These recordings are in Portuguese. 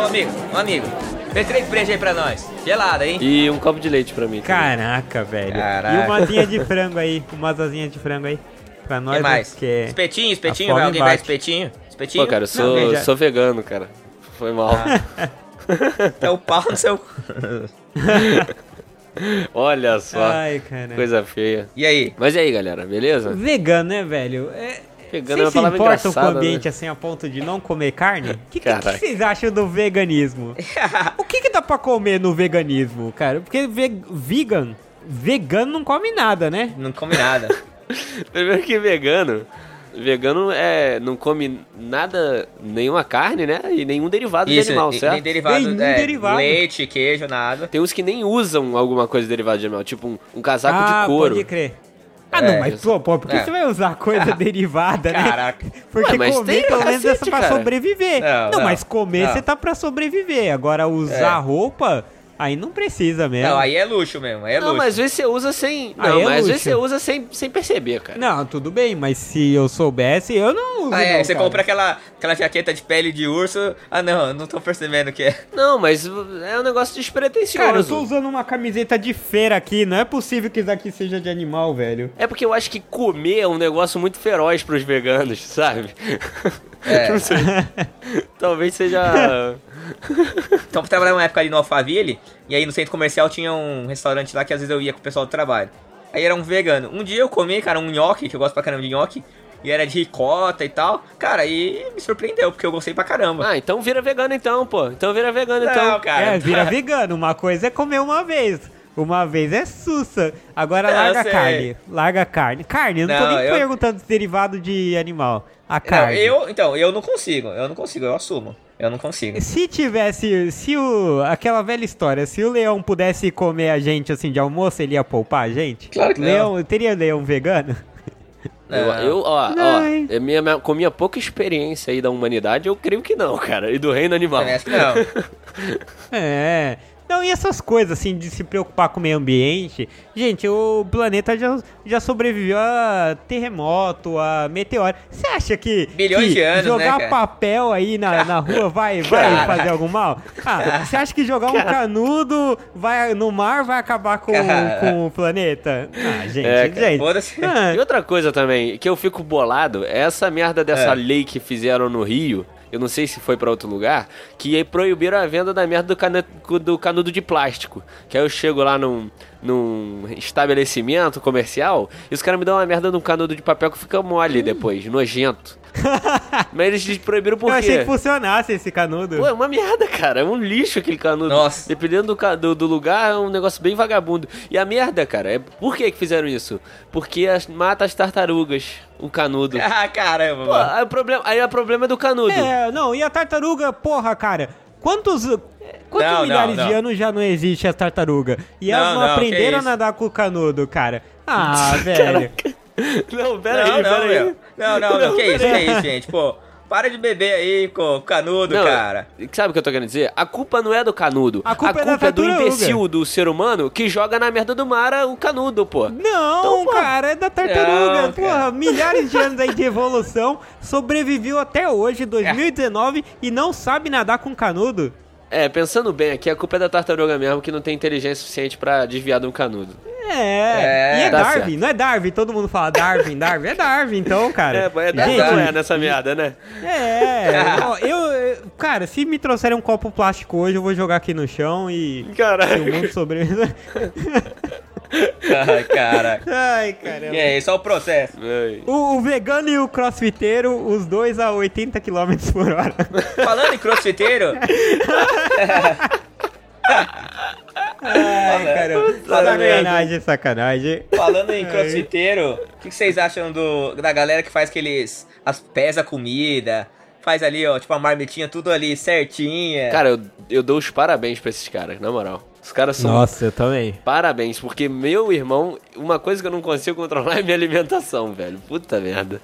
ô amigo, ô amigo. Tem três brejas aí pra nós. Gelada, hein? E um copo de leite pra mim. Caraca, velho. Caraca. E uma asinha de frango aí. Umas asinhas de frango aí. Pra nós, que mais? né, que é- Espetinho, espetinho, vai alguém vai bate. espetinho? Espetinho? Pô, cara, eu Não, sou, já- sou vegano, cara. Foi mal. É o pau no seu... Olha só. Ai, cara. Coisa feia. E aí? Mas e aí, galera, beleza? Vegano, né, velho? É... É uma Vocês se palavra importam com o engraçada, ambiente né? assim a ponto de não comer carne? O que, que, que vocês acham do veganismo? o que, que dá pra comer no veganismo, cara? Porque ve vegan, vegano não come nada, né? Não come nada. Primeiro que vegano. Vegano é, não come nada, nenhuma carne, né? E nenhum derivado de animal, e- certo? nem derivado, Nenhum é, derivado. leite, queijo, nada. Tem uns que nem usam alguma coisa derivada de animal, tipo um, um casaco ah, de couro. pode crer. Ah, É, não, mas isso. pô, pô, por que É. você vai usar coisa derivada, né? Caraca. Porque Ué, mas comer pelo menos é pra sobreviver. Não, Não, não, mas comer não. você tá pra sobreviver. Agora usar É. roupa, aí não precisa mesmo. Não, aí é luxo mesmo, aí é Não, luxo. mas às vezes você usa sem. Aí Não, é mas às vezes você usa sem, sem perceber, cara. Não, tudo bem, mas se eu soubesse, eu não uso. Ah, é, não, você cara. compra aquela, aquela jaqueta de pele de urso. Ah, não, não tô percebendo o que é. Não, mas é um negócio despretensioso. Cara, eu tô usando uma camiseta de feira aqui, não é possível que isso aqui seja de animal, velho. É porque eu acho que comer é um negócio muito feroz pros veganos, sabe? É. Não sei. Talvez seja. Então, eu trabalhava uma época ali no Alphaville, e aí no centro comercial tinha um restaurante lá que às vezes eu ia com o pessoal do trabalho. Aí era um vegano. Um dia eu comi, cara, um nhoque, que eu gosto pra caramba de nhoque, e era de ricota e tal. Cara, e me surpreendeu, porque eu gostei pra caramba. Ah, então vira vegano então, pô. Então vira vegano então. Não, cara. é, vira vegano. Uma coisa é comer uma vez. Uma vez é sussa. Agora Não, larga carne. Larga carne. Carne, eu não, tô Não, nem eu- perguntando se derivado de animal. A Não, carne. eu, então, eu não consigo, eu não consigo, eu assumo. Eu não consigo. Se tivesse, se o, aquela velha história, se o leão pudesse comer a gente assim de almoço, ele ia poupar a gente? Claro que não. leão, Teria leão vegano? Eu, Não. eu, ó, Não, ó, é minha, minha- com minha pouca experiência aí da humanidade, eu creio que não, cara. E do reino animal. Parece que não. É. Não, e essas coisas, assim, de se preocupar com o meio ambiente. Gente, o planeta já, já sobreviveu a terremoto, a meteoro. Você acha que, Bilhões que de anos, né, jogar cara? papel aí na, na rua vai, vai fazer algum mal? Ah, você acha que jogar um canudo vai, no mar vai acabar com, com o planeta? Ah, gente, É, cara, gente. Ah, E outra coisa também, que eu fico bolado, é essa merda dessa É. lei que fizeram no Rio, eu não sei se foi pra outro lugar, que proibiram a venda da merda do, cana- do canudo de plástico. Que aí eu chego lá num, num estabelecimento comercial e os caras me dão uma merda num canudo de papel que fica mole depois, nojento. Mas eles proibiram por eu achei quê? que funcionasse esse canudo. Pô, é uma merda, cara. É um lixo aquele canudo. Nossa. Dependendo do, do, do lugar, é um negócio bem vagabundo. E a merda, cara, é por que que fizeram isso? Porque as, mata as tartarugas, o canudo. Ah, caramba, Pô, aí o problema, aí o problema é do canudo. É, não, e a tartaruga, porra, cara, quantos. Quantos Não, não, milhares de não. anos já não existe as tartarugas? E elas Não, não, não, aprenderam a nadar com o canudo, cara. Ah, velho. Não, pera Não, aí, não, pera aí. meu. Não, não, não. Que isso, que isso, gente? Pô, para de beber aí com o canudo, Não, cara. Sabe o que eu tô querendo dizer? A culpa não é do canudo. A culpa é da do tartaruga. imbecil do ser humano que joga na merda do mar o canudo, pô. Não, Então, pô. cara, é da tartaruga. Não, Porra, cara. milhares de anos aí de evolução, sobreviveu até hoje, 2019, e não sabe nadar com canudo. É, pensando bem aqui, a culpa é da tartaruga mesmo que não tem inteligência suficiente pra desviar de um canudo. É, É, e é tá Darwin, certo. não é Darwin, todo mundo fala Darwin, Darwin, é Darwin, então, cara. É, pô, é, Gente, não é nessa merda, né? É, ó, eu, eu- cara, se me trouxerem um copo plástico hoje, eu vou jogar aqui no chão e se o Caralho. mundo sobreviver. Ai, cara. Ai, caramba. E aí, só o processo. O, o vegano e o crossfiteiro, os dois a 80 km por hora. Falando em crossfiteiro, Ai, caramba. Sacanagem, sacanagem. falando em crossfiteiro, o que que vocês acham do, da galera que faz aqueles. As, pesa comida, faz ali, ó, tipo, a marmitinha tudo ali certinha. Cara, eu, eu dou os parabéns pra esses caras, na moral. Os caras são Nossa, eu também. parabéns, porque meu irmão, uma coisa que eu não consigo controlar é minha alimentação, velho. Puta merda.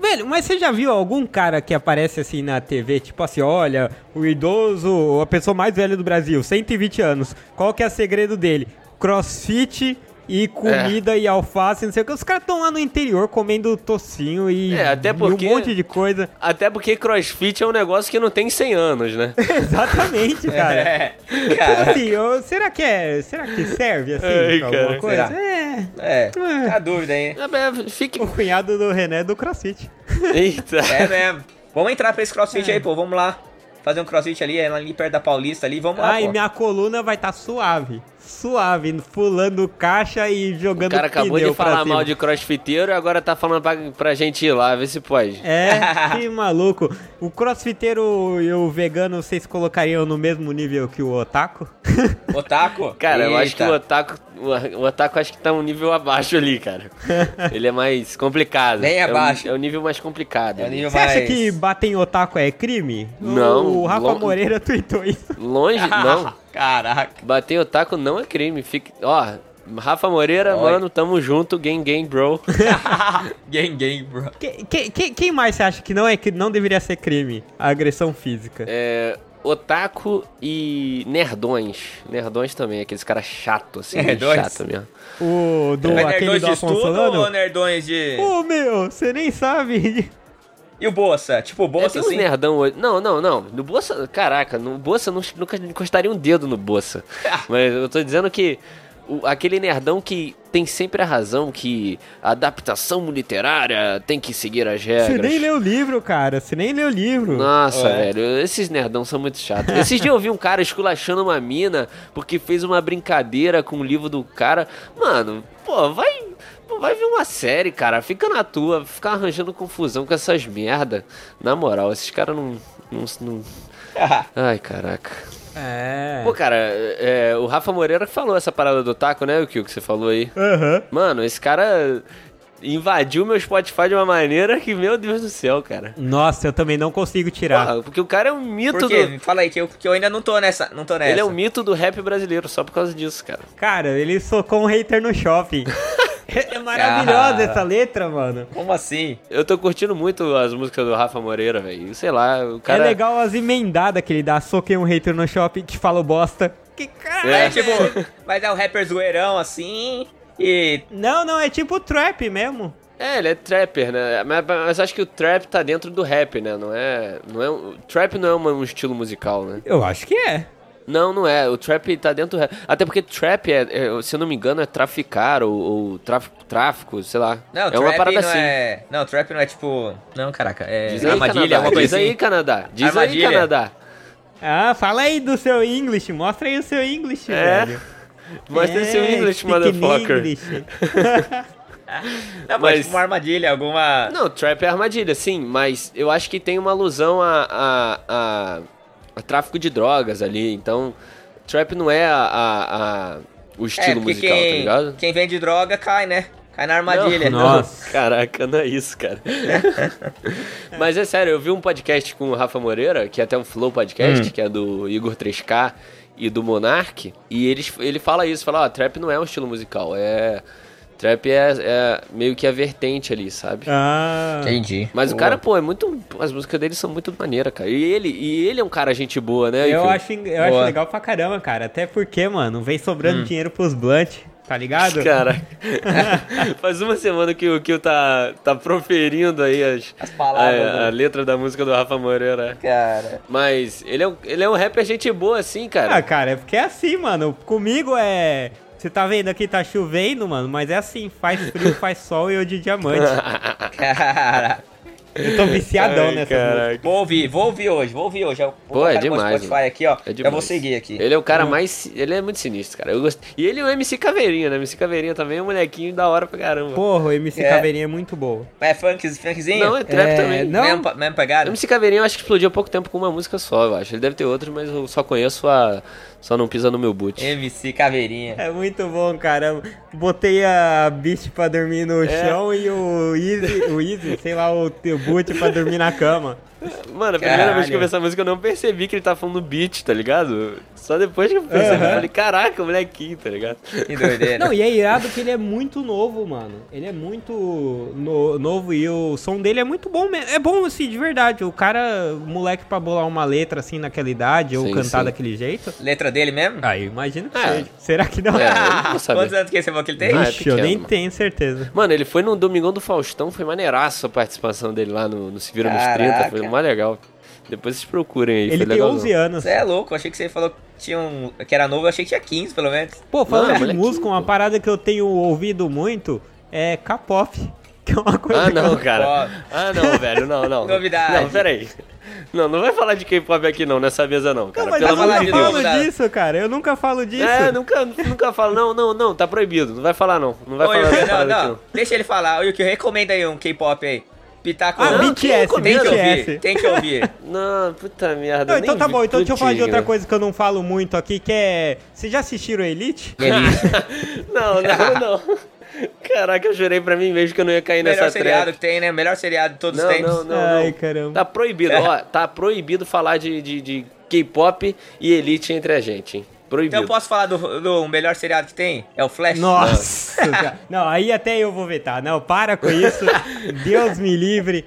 Velho, mas você já viu algum cara que aparece assim na TV, tipo assim, olha, o idoso, a pessoa mais velha do Brasil, 120 anos, qual que é o segredo dele? Crossfit e comida e alface, não sei o que. Os caras estão lá no interior comendo tocinho e, É, até e porque- um monte de coisa. Até porque crossfit é um negócio que não tem 100 anos, né? Exatamente, cara. É, Então, assim, eu- será que é. Será que serve assim Ai, pra alguma cara, coisa? será? É. É, fica a dúvida aí. É, é, Fique. O cunhado do René é do CrossFit. Eita. É mesmo. Vamos entrar pra esse crossfit aí, pô. Vamos lá. Fazer um crossfit ali, é ali perto da Paulista ali. Vamos lá, Ai, pô. minha coluna vai estar suave. Suave, pulando caixa e O jogando cara acabou pneu de falar mal de crossfiteiro e agora tá falando pra, pra gente ir lá, vê se pode. É, que maluco. O crossfiteiro e o vegano, vocês colocariam no mesmo nível que o otaku? Otaku? Cara, eu acho que o Eita. otaku, o, o otaku acho que tá um nível abaixo ali, cara. Ele é mais complicado. Bem É o- abaixo. É o, nível mais complicado. É o nível Você acha mais... que bater em otaku é crime? Não, O Rafa lo- Moreira tweetou isso. Longe, não. Caraca. Bater em otaku não é crime. Fique, ó, Rafa Moreira, Oi. mano, tamo junto, gang gang, bro. gang, gang, bro. Que- que- que- quem mais você acha que não, é, que não deveria ser crime? A agressão física. É, otaku e nerdões. Nerdões também, aqueles caras chatos, assim, Nerdões? chato mesmo. O do Mas aquele nerdões do de estudo Solano? ou nerdões de... Ô meu, você nem sabe. E o Bolsa? Tipo, o É, Bolsa tem uns assim? nerdão hoje. Não, não, não. No Bolsa, caraca, no Bolsa não, nunca encostaria um dedo no Bolsa. Mas eu tô dizendo que o- aquele nerdão que tem sempre a razão que a adaptação literária tem que seguir as regras. Você nem leu o livro, cara. Você nem leu o livro. Nossa, É. velho, esses nerdão são muito chatos. Esses dias eu vi um cara esculachando uma mina porque fez uma brincadeira com o livro do cara. Mano, pô, vai. Vai ver uma série, cara. Fica na tua, fica arranjando confusão com essas merda. Na moral, esses caras não, não, não. Ai, caraca. É. Pô, cara, é, o Rafa Moreira falou essa parada do taco, né? O que que você falou aí? Aham. Mano, esse cara invadiu meu Spotify de uma maneira que, meu Deus do céu, cara. Nossa, eu também não consigo tirar. Porra, porque o cara é um mito Por quê? do. Fala aí, que eu, que eu ainda não tô nessa. Não tô nessa. Ele é um mito do rap brasileiro, só por causa disso, cara. Cara, ele socou um hater no shopping. é maravilhosa Cara. essa letra, mano. Como assim? Eu tô curtindo muito as músicas do Rafa Moreira, velho. Sei lá, o cara. É legal as emendadas que ele dá. Soquei um hater no shopping que falou bosta. Que cara. É, É. tipo, mas é o rapper zoeirão assim. E. Não, não, é tipo trap mesmo. É, ele é trapper, né? Mas, mas acho que o trap tá dentro do rap, né? Não é. Não é um- trap não é um estilo musical, né? Eu acho que é. Não, não é. O trap tá dentro do rap. Até porque trap, é, é, se eu não me engano, é traficar ou, ou tráfico, tráfico, sei lá. Não, é trap uma parada não assim. é. Não, trap não é tipo. Não, caraca. É Diz aí, armadilha, Canadá. alguma Diz aí, assim. Canadá. Diz Armadilha. aí, Canadá. Ah, fala aí do seu English. Mostra aí o seu English, É. velho. Mostra É, seu English, motherfucker. Não, English. mas, Mas- tipo uma armadilha, alguma. Não, trap é armadilha, sim, mas eu acho que tem uma alusão a, a- a tráfico de drogas ali, então trap não é a, a- a- o é, estilo porque musical, quem, tá ligado? quem vende droga cai, né? Cai na armadilha. Não, Nossa. não, caraca, não é isso, cara. Mas é sério, eu vi um podcast com o Rafa Moreira, que é até um Flow Podcast, que é do Igor 3K e do Monark, e eles, ele fala isso, fala, ó, trap não é um estilo musical, é... Trap é, é meio que a vertente ali, sabe? Ah. Entendi. Mas o Boa. cara, pô, é muito. As músicas dele são muito maneiras, cara. E ele, e ele é um cara gente boa, né? Eu acho, eu acho Boa. legal pra caramba, cara. Até porque, mano, vem sobrando dinheiro pros blunt, tá ligado? Cara, faz uma semana que o Kio tá, tá proferindo aí as, As palavras, a, a letra da música do Rafa Moreira. Cara. Mas ele é, um, ele é um rapper gente boa, assim, Ah, cara. cara, é porque é assim, mano. Comigo é. Você tá vendo aqui, tá chovendo, mano, mas é assim, faz frio, faz sol e eu de diamante. Cara. Eu tô viciadão Ai, nessa caraca. Vou ouvir, vou ouvir hoje, vou ouvir hoje. Eu vou Pô, é demais, Spotify mano. aqui, ó. É já demais. vou seguir aqui. Ele é o cara mais. Ele é muito sinistro, cara. Eu gosto. E ele é o MC Caveirinha, né? MC Caveirinha também é um molequinho da hora pra caramba. Porra, o MC É. Caveirinha é muito boa. É funk, funkzinho? Não, é trap É, também. não. Mesmo, mesmo O pegada? MC Caveirinha eu acho que explodiu há pouco tempo com uma música só, eu acho. Ele deve ter outros, mas eu só conheço a. Só não pisa no meu boot. MC Caveirinha. É muito bom, cara. Botei a Beast pra dormir no É. chão e o Easy, o Easy, sei lá, o teu boot pra dormir na cama. Mano, a primeira vez que eu vi Caralho. essa música eu não percebi que ele tava falando beat, tá ligado? Só depois que eu percebi, eu falei, caraca, o molequinho, tá ligado? Que doideira. Não, e é irado que ele é muito novo, mano. Ele é muito no- novo e o som dele é muito bom mesmo. É bom, assim, de verdade. O cara, moleque pra bolar uma letra assim naquela idade ou Sim, cantar sim. daquele jeito. Letra dele mesmo? Ah, eu imagino que É. seja. Será que não? É, não. Quantos anos que você falou que ele tem? Ah, é Vixe, eu pequeno, nem mano. tenho certeza. Mano, ele foi no Domingão do Faustão, foi maneiraço a participação dele lá no, no Se Vira nos Caraca. 30, foi mó legal. Depois vocês procurem aí, Ele tem legal. 11 anos. Você é louco, eu achei que você falou que tinha um. que era novo, eu achei que tinha 15, pelo menos. Pô, falando Não, de música, uma parada que eu tenho ouvido muito é K-pop. Que é uma coisa Ah, que eu- não, cara. Ó. Ah, não, velho, não, não. Novidade. Não, peraí. Não, não vai falar de K-pop aqui não, nessa mesa não, cara. Não, mas Pelo eu de nunca Deus. falo disso, cara. Eu nunca falo disso. É, nunca, nunca falo. Não, não, não, tá proibido. Não vai falar não. Não vai Ô, falar Yuki, não, aqui não. não. Deixa ele falar. Ô, Yuki, recomenda aí um K-pop aí. Pitaco. Ah, Não, BTS, tem que BTS. ouvir. Tem que ouvir. Não, puta merda. Não, então tá bom, então deixa eu falar de outra coisa que eu não falo muito aqui, que é. Vocês já assistiram Elite? Não, não, não. Caraca, eu jurei pra mim mesmo que eu não ia cair Melhor nessa seriado trap. que tem, né? Melhor seriado de todos os Não, tempos. não, não, Ai, não. caramba. Tá proibido, ó. Tá proibido falar de, de, de K-pop e Elite entre a gente, hein? Proibido. Então eu posso falar do, do melhor seriado que tem? É o Flash? Nossa! não, aí até eu vou vetar. Não, para com isso. Deus me livre.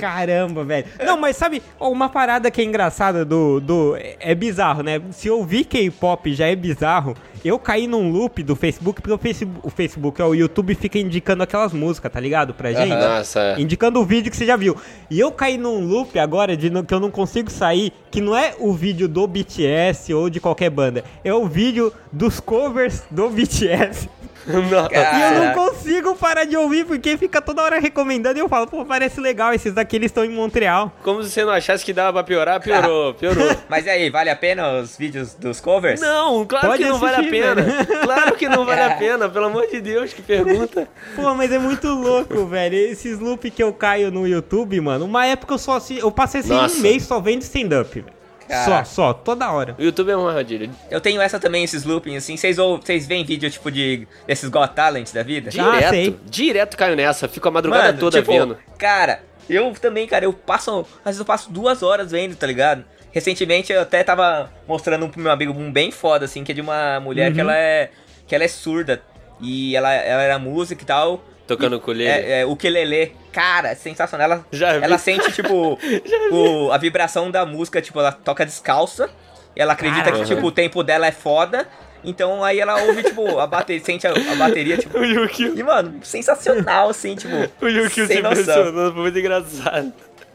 Caramba, velho. Não, mas sabe, uma parada que é engraçada do. do é- bizarro, né? Se eu vi K-pop já é bizarro. Eu caí num loop do Facebook, porque o Facebook, o Facebook, ó, o YouTube fica indicando aquelas músicas, tá ligado? Pra gente. Nossa, é. Indicando o vídeo que você já viu. E eu caí num loop agora de que eu não consigo sair, que não é o vídeo do BTS ou de qualquer banda. É o vídeo dos covers do BTS. E eu não consigo parar de ouvir, porque fica toda hora recomendando e eu falo, pô, parece legal, esses daqui eles estão em Montreal. Como se você não achasse que dava pra piorar, piorou, piorou. Mas e aí, vale a pena os vídeos dos covers? Não, claro Pode que não vale a assistir, pena. velho. Claro que não vale a pena, pelo amor de Deus, que pergunta. Pô, mas é muito louco, velho. Esses loop que eu caio no YouTube, mano. Uma época eu só eu passei assim Nossa. um mês só vendo stand-up, velho. Só, Caraca. só, toda hora. O YouTube é uma armadilha. Eu tenho essa também, esses loopings, assim. Vocês ou- vocês veem vídeo, tipo, de desses Got Talent da vida? Ah, Direto, sei. direto caio nessa, fico a madrugada toda tipo, vendo. Cara, eu também, cara, eu passo. Às vezes eu passo duas horas vendo, tá ligado? Recentemente eu até tava mostrando um pro meu amigo um bem foda, assim, que é de uma mulher Uhum. que ela é. que ela é surda. E ela, ela era música e tal. Tocando ukulele. É, é, ukulele. Cara, sensacional. Ela, Já vi. ela sente, tipo, o, a vibração da música, tipo, ela toca descalça. E ela acredita que, tipo, o tempo dela é foda. Então aí ela ouve, tipo, a bateria, sente a, a bateria, tipo. O Yuki, E, mano, sensacional, assim, tipo. o Yuki se noção. impressionando, foi muito engraçado.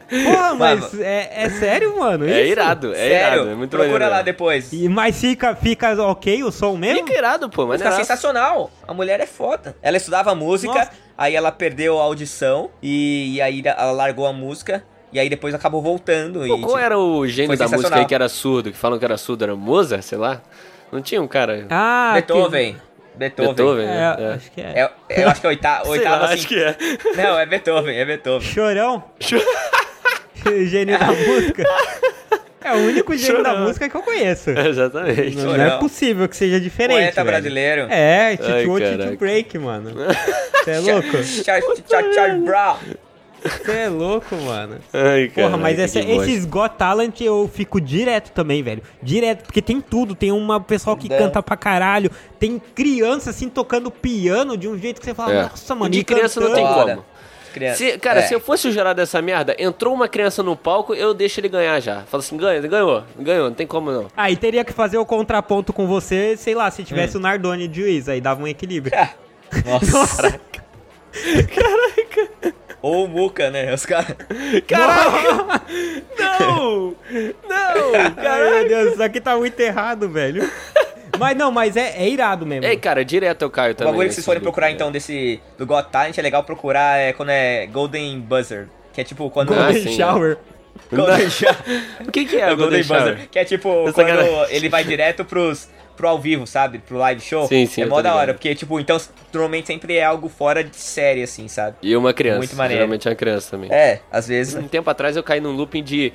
Porra, mas é, é sério, mano? É isso? irado, é Sério, irado, é muito procura maneiro. lá depois. E, mas fica, fica ok o som mesmo? Fica irado, pô, mas Música sensacional. A mulher é foda. Ela estudava música, Nossa. aí ela perdeu a audição e, e aí ela largou a música e aí depois acabou voltando. e, Pô, qual tipo, era o gênio da música aí que era surdo, que falam que era surdo? Era Mozart, sei lá? Não tinha um cara... Ah, Beethoven. Beethoven. Beethoven, que- né? É, É. acho que é. É, eu acho que é oitava, lá, assim. acho que é. Não, é Beethoven, é Beethoven. Chorão? gênio da música. É o único gênio da música que eu conheço. Exatamente. Não, não é possível que seja diferente. Poeta velho. brasileiro. É, Ai, Tito. Tito Break, mano. Você é louco? Charles Char Char Brown. Você é louco, mano. Ai, Porra, caraca, mas essa- que esses Got Talent eu fico direto também, velho. Direto, porque tem tudo. Tem uma pessoal que Dá. canta pra caralho. Tem criança assim tocando piano de um jeito que você fala, É. nossa, mano. De criança não tem cantando. Como. Criança. Se- cara, É. se eu fosse o jurado dessa merda, entrou uma criança no palco, eu deixo ele ganhar já. Fala assim, ganha, ganhou, ganhou, não tem como não. Aí teria que fazer o contraponto com você, sei lá, se tivesse Hum. o Nardoni de juiz, aí dava um equilíbrio. Nossa. Ou o Muca, né? Os caras. Caraca! não! Não! Ai, meu Deus, isso aqui tá muito errado, velho. Mas não, mas é, é irado mesmo. Ei, cara, direto eu caio O também. bagulho que vocês forem procurar né? então desse. Do Got Talent é legal procurar é, quando é Golden Buzzer. Que é tipo quando. Ah, Golden sim, Shower. Golden Shower. O que, que é, É o o Golden Golden Buzzer. Shower? Que é tipo Eu quando sacanagem. ele vai direto pros. Pro ao vivo, sabe? Pro live show. Sim, sim, É mó da hora. Porque, tipo, então normalmente sempre é algo fora de série, assim, sabe? E uma criança. Muito maneiro. Geralmente é uma criança também. É, às vezes. Um tempo atrás eu caí num looping de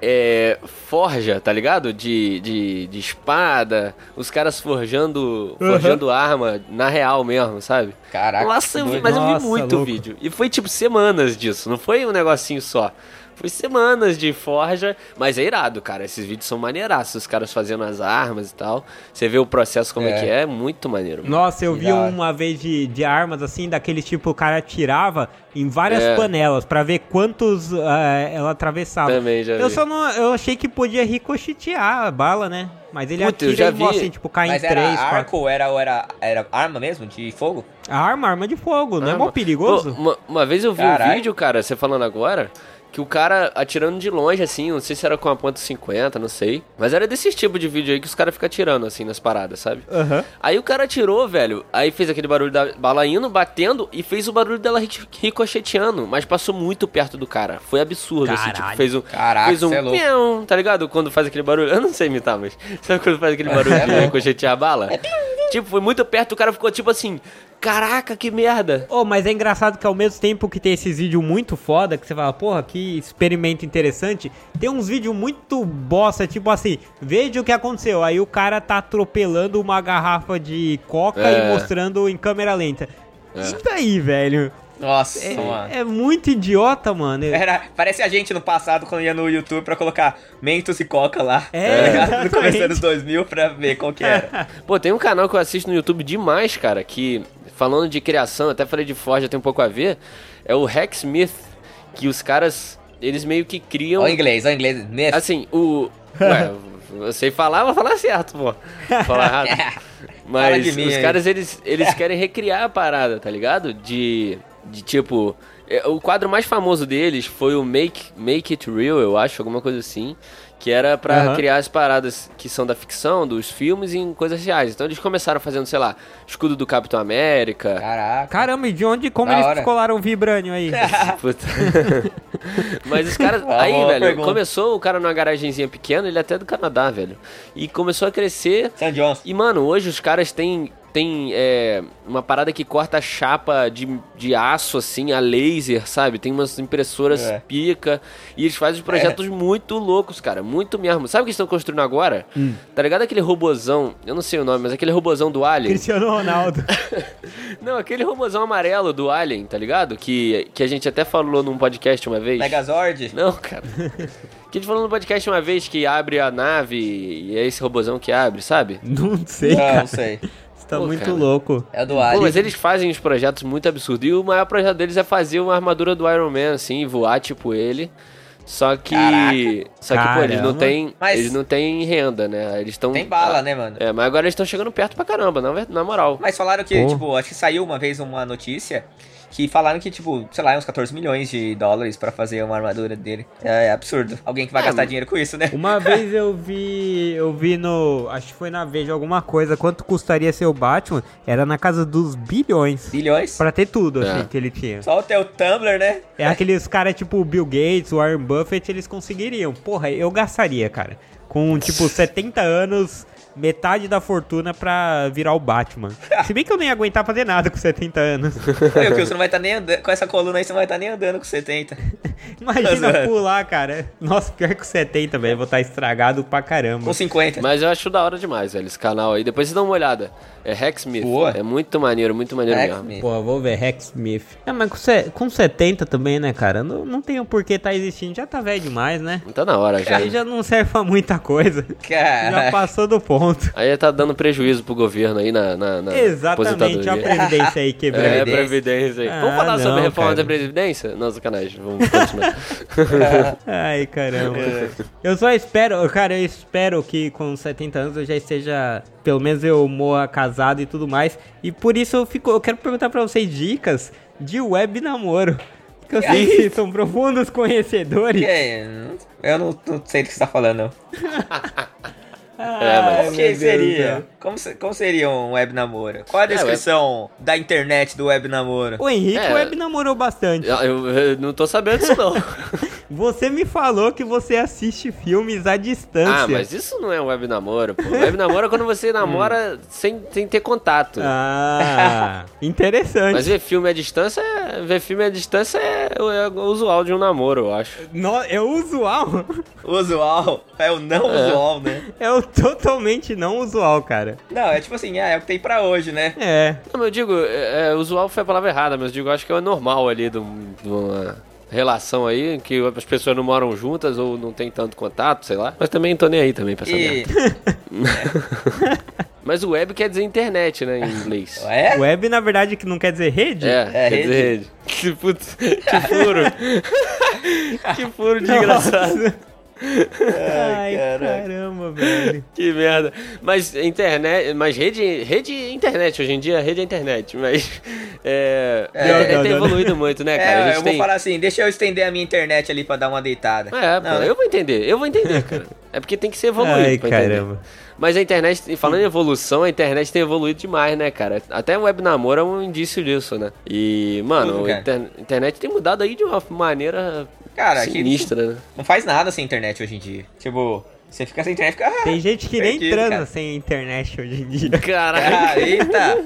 é, forja, tá ligado? De, de, de espada, os caras forjando, forjando arma na real mesmo, sabe? Caraca. Nossa, eu vi, mas eu vi muito louco. vídeo. E foi tipo semanas disso, não foi um negocinho só. Foi semanas de forja, mas é irado, cara. Esses vídeos são maneiraços, os caras fazendo as armas e tal. Você vê o processo como é, É. que é, é muito maneiro. mano. Nossa, eu vi uma vez de, de armas assim, daquele tipo, o cara tirava em várias É. panelas pra ver quantos ah, ela atravessava. Também já Eu vi. só não. Eu achei que podia ricochetear a bala, né? Mas ele Puta, eu atira e assim, tipo, cai Mas em era três, quatro. arco ou era, era, era arma mesmo, de fogo? Arma, arma de fogo, não é Arma. mó perigoso? Pô, uma, uma vez eu vi Caralho. um vídeo, cara, você falando agora, que o cara atirando de longe, assim, não sei se era com a ponta 50, não sei. Mas era desse tipo de vídeo aí que os caras ficam atirando, assim, nas paradas, sabe? Aham. Aí o cara atirou, velho, aí fez aquele barulho da bala indo, batendo, e fez o barulho dela ri- ricocheteando, mas passou muito perto do cara. Foi absurdo, assim, tipo, Caralho. fez um... Caraca, fez um é pião, tá ligado? Quando faz aquele barulho, eu não sei imitar, mas sabe quando faz aquele barulho É de ricochetear a bala? Tipo, foi muito perto, o cara ficou tipo assim, caraca, que merda. Oh, mas é engraçado que ao mesmo tempo que tem esses vídeos muito foda, que você fala, porra, que experimento interessante, tem uns vídeos muito bosta, tipo assim, veja o que aconteceu. Aí o cara tá atropelando uma garrafa de coca É. e mostrando em câmera lenta. Isso daí, velho. Nossa, mano. É, é muito idiota, mano. Era, parece a gente no passado quando ia no YouTube pra colocar Mentos e Coca lá. É, tá? No começo dos anos 2000 pra ver qual que era. Pô, tem um canal que eu assisto no YouTube demais, cara, que falando de criação, até falei de Forja, tem um pouco a ver, é o Hacksmith, que os caras, eles meio que criam... O inglês, o inglês. Myth. Assim, o... Ué, eu sei falar, vou falar certo, pô. Vou falar errado. Fala Mas de mim os aí. caras, eles, eles querem recriar a parada, tá ligado? De, de tipo... é, O quadro mais famoso deles foi o Make, Make It Real, eu acho, alguma coisa assim. Que era pra Aham. criar as paradas que são da ficção, dos filmes, em coisas reais. Então eles começaram fazendo, sei lá, escudo do Capitão América. Caraca. Caramba, e de onde, como Da eles hora. colaram o vibrânio aí? Puta. Mas os caras. Ah, aí, velho, pergunta. começou o cara numa garagenzinha pequena, ele é até do Canadá, velho. E começou a crescer. Sam Johnson. E, mano, hoje os caras têm. Tem é, uma parada que corta chapa de, de aço, assim, a laser, sabe? Tem umas impressoras É. pica. E eles fazem projetos muito loucos, cara. Muito mesmo. Sabe o que eles estão construindo agora? Tá ligado aquele robozão? Eu não sei o nome, mas aquele robozão do Alien. Cristiano Ronaldo. Não, aquele robozão amarelo do Alien, tá ligado? Que, que a gente até falou num podcast uma vez. Megazord. Não, cara. que a gente falou no podcast uma vez que abre a nave e é esse robozão que abre, sabe? não sei, Não, cara. não sei. Tá Pô, muito cara. louco. É o do Pô, Alien. mas eles fazem uns projetos muito absurdos. E o maior projeto deles é fazer uma armadura do Iron Man, assim, voar tipo ele. Só que. Caraca. Só que, pô, eles não têm. Mas- Eles não têm renda, né? Eles estão. Tem bala, né, mano? É, mas agora eles estão chegando perto pra caramba, na, na moral. Mas falaram que, Pô. tipo, acho que saiu uma vez uma notícia que falaram que, tipo, sei lá, uns 14 milhões de dólares pra fazer uma armadura dele. É, é absurdo. Alguém que vai É, gastar dinheiro com isso, né? Uma vez eu vi, eu vi no, acho que foi na Veja alguma coisa, quanto custaria ser o Batman? Era na casa dos bilhões. Bilhões. Pra ter tudo, assim, É. que ele tinha. Só o teu Tumblr, né? É aqueles caras tipo o Bill Gates, o Warren Buffett, eles conseguiriam. Porra, eu gastaria, cara. Com, tipo, 70 anos, metade da fortuna pra virar o Batman. Se bem que eu nem ia aguentar fazer nada com 70 anos. Meu, que você não vai estar nem andando. Com essa coluna aí, você não vai estar nem andando com 70. Imagina Tá pular, cara. Nossa, pior que o 70, velho. Vou estar estragado pra caramba. Com 50. Mas eu acho da hora demais, velho, esse canal aí. Depois vocês dão uma olhada. É Hacksmith. Boa. É muito maneiro, muito maneiro mesmo. Hacksmith. Pô, vou ver, Hacksmith. É, mas com, com 70 também, né, cara? Não, não tem o porquê tá existindo. Já tá velho demais, né? Tá na hora já. Aí já não serve pra muita coisa. Já Cara. passou do ponto. Aí tá dando prejuízo pro governo aí na, na, na Exatamente, a. Previdência aí quebrando. É, Previdência. Previdência aí. Ah, Vamos falar sobre não, a reforma cara. da Previdência? Não, sacanagem. Vamos continuar. Ai, caramba. É. Eu só espero, cara, eu espero que com 70 anos eu já esteja, pelo menos eu morra casado e tudo mais. E por isso eu fico, eu quero perguntar pra vocês dicas de web namoro. Porque eu sei que vocês são profundos conhecedores. Que é? Eu não, não sei do que você tá falando, não. É, mas- do seria? céu. Como, como seria um web namoro? Qual a descrição da internet do web namoro? O Henrique É. web namorou bastante. Eu, eu- eu não tô sabendo disso, não. Você me falou que você assiste filmes à distância. Ah, mas isso não é web namoro, pô. Web namoro é quando você namora sem, sem ter contato. Ah, interessante. Mas ver filme à distância, é- ver filme à distância é, é o usual de um namoro, eu acho. No, é o usual. Usual. É o não É. usual, né? É o totalmente não usual, cara. Não, é tipo assim, ah, é o que tem pra hoje, né? É. Não, mas eu digo, é, é, usual foi a palavra errada, mas eu digo, acho que é o normal ali de uma, relação aí, que as pessoas não moram juntas ou não tem tanto contato, sei lá. Mas também não tô nem aí também pra essa E... merda. Mas o web quer dizer internet, né, em inglês. É? Web, na verdade, que não quer dizer rede? É, É, quer dizer rede. Que, putz, que furo. que furo desgraçado. Ai, caraca. caramba, velho. Que merda. Mas internet, mas rede, rede é internet hoje em dia, rede é internet, mas é, É, internet não, tem não, evoluído muito, né, cara? É, a eu gente vou tem falar assim, deixa eu estender a minha internet ali pra dar uma deitada. É, Não, pô, eu vou entender, eu vou entender, cara. É porque tem que ser evoluído Ai, pra entender. caramba. Mas a internet, e falando em evolução, a internet tem evoluído demais, né, cara? Até o web namoro é um indício disso, né? E, mano, a inter- internet tem mudado aí de uma maneira Cara, que sinistra, né? não faz nada sem internet hoje em dia. Tipo, você fica sem internet, fica... ah, Tem gente que nem Perdido, transa cara. sem internet hoje em dia. Caralho. Ah, eita!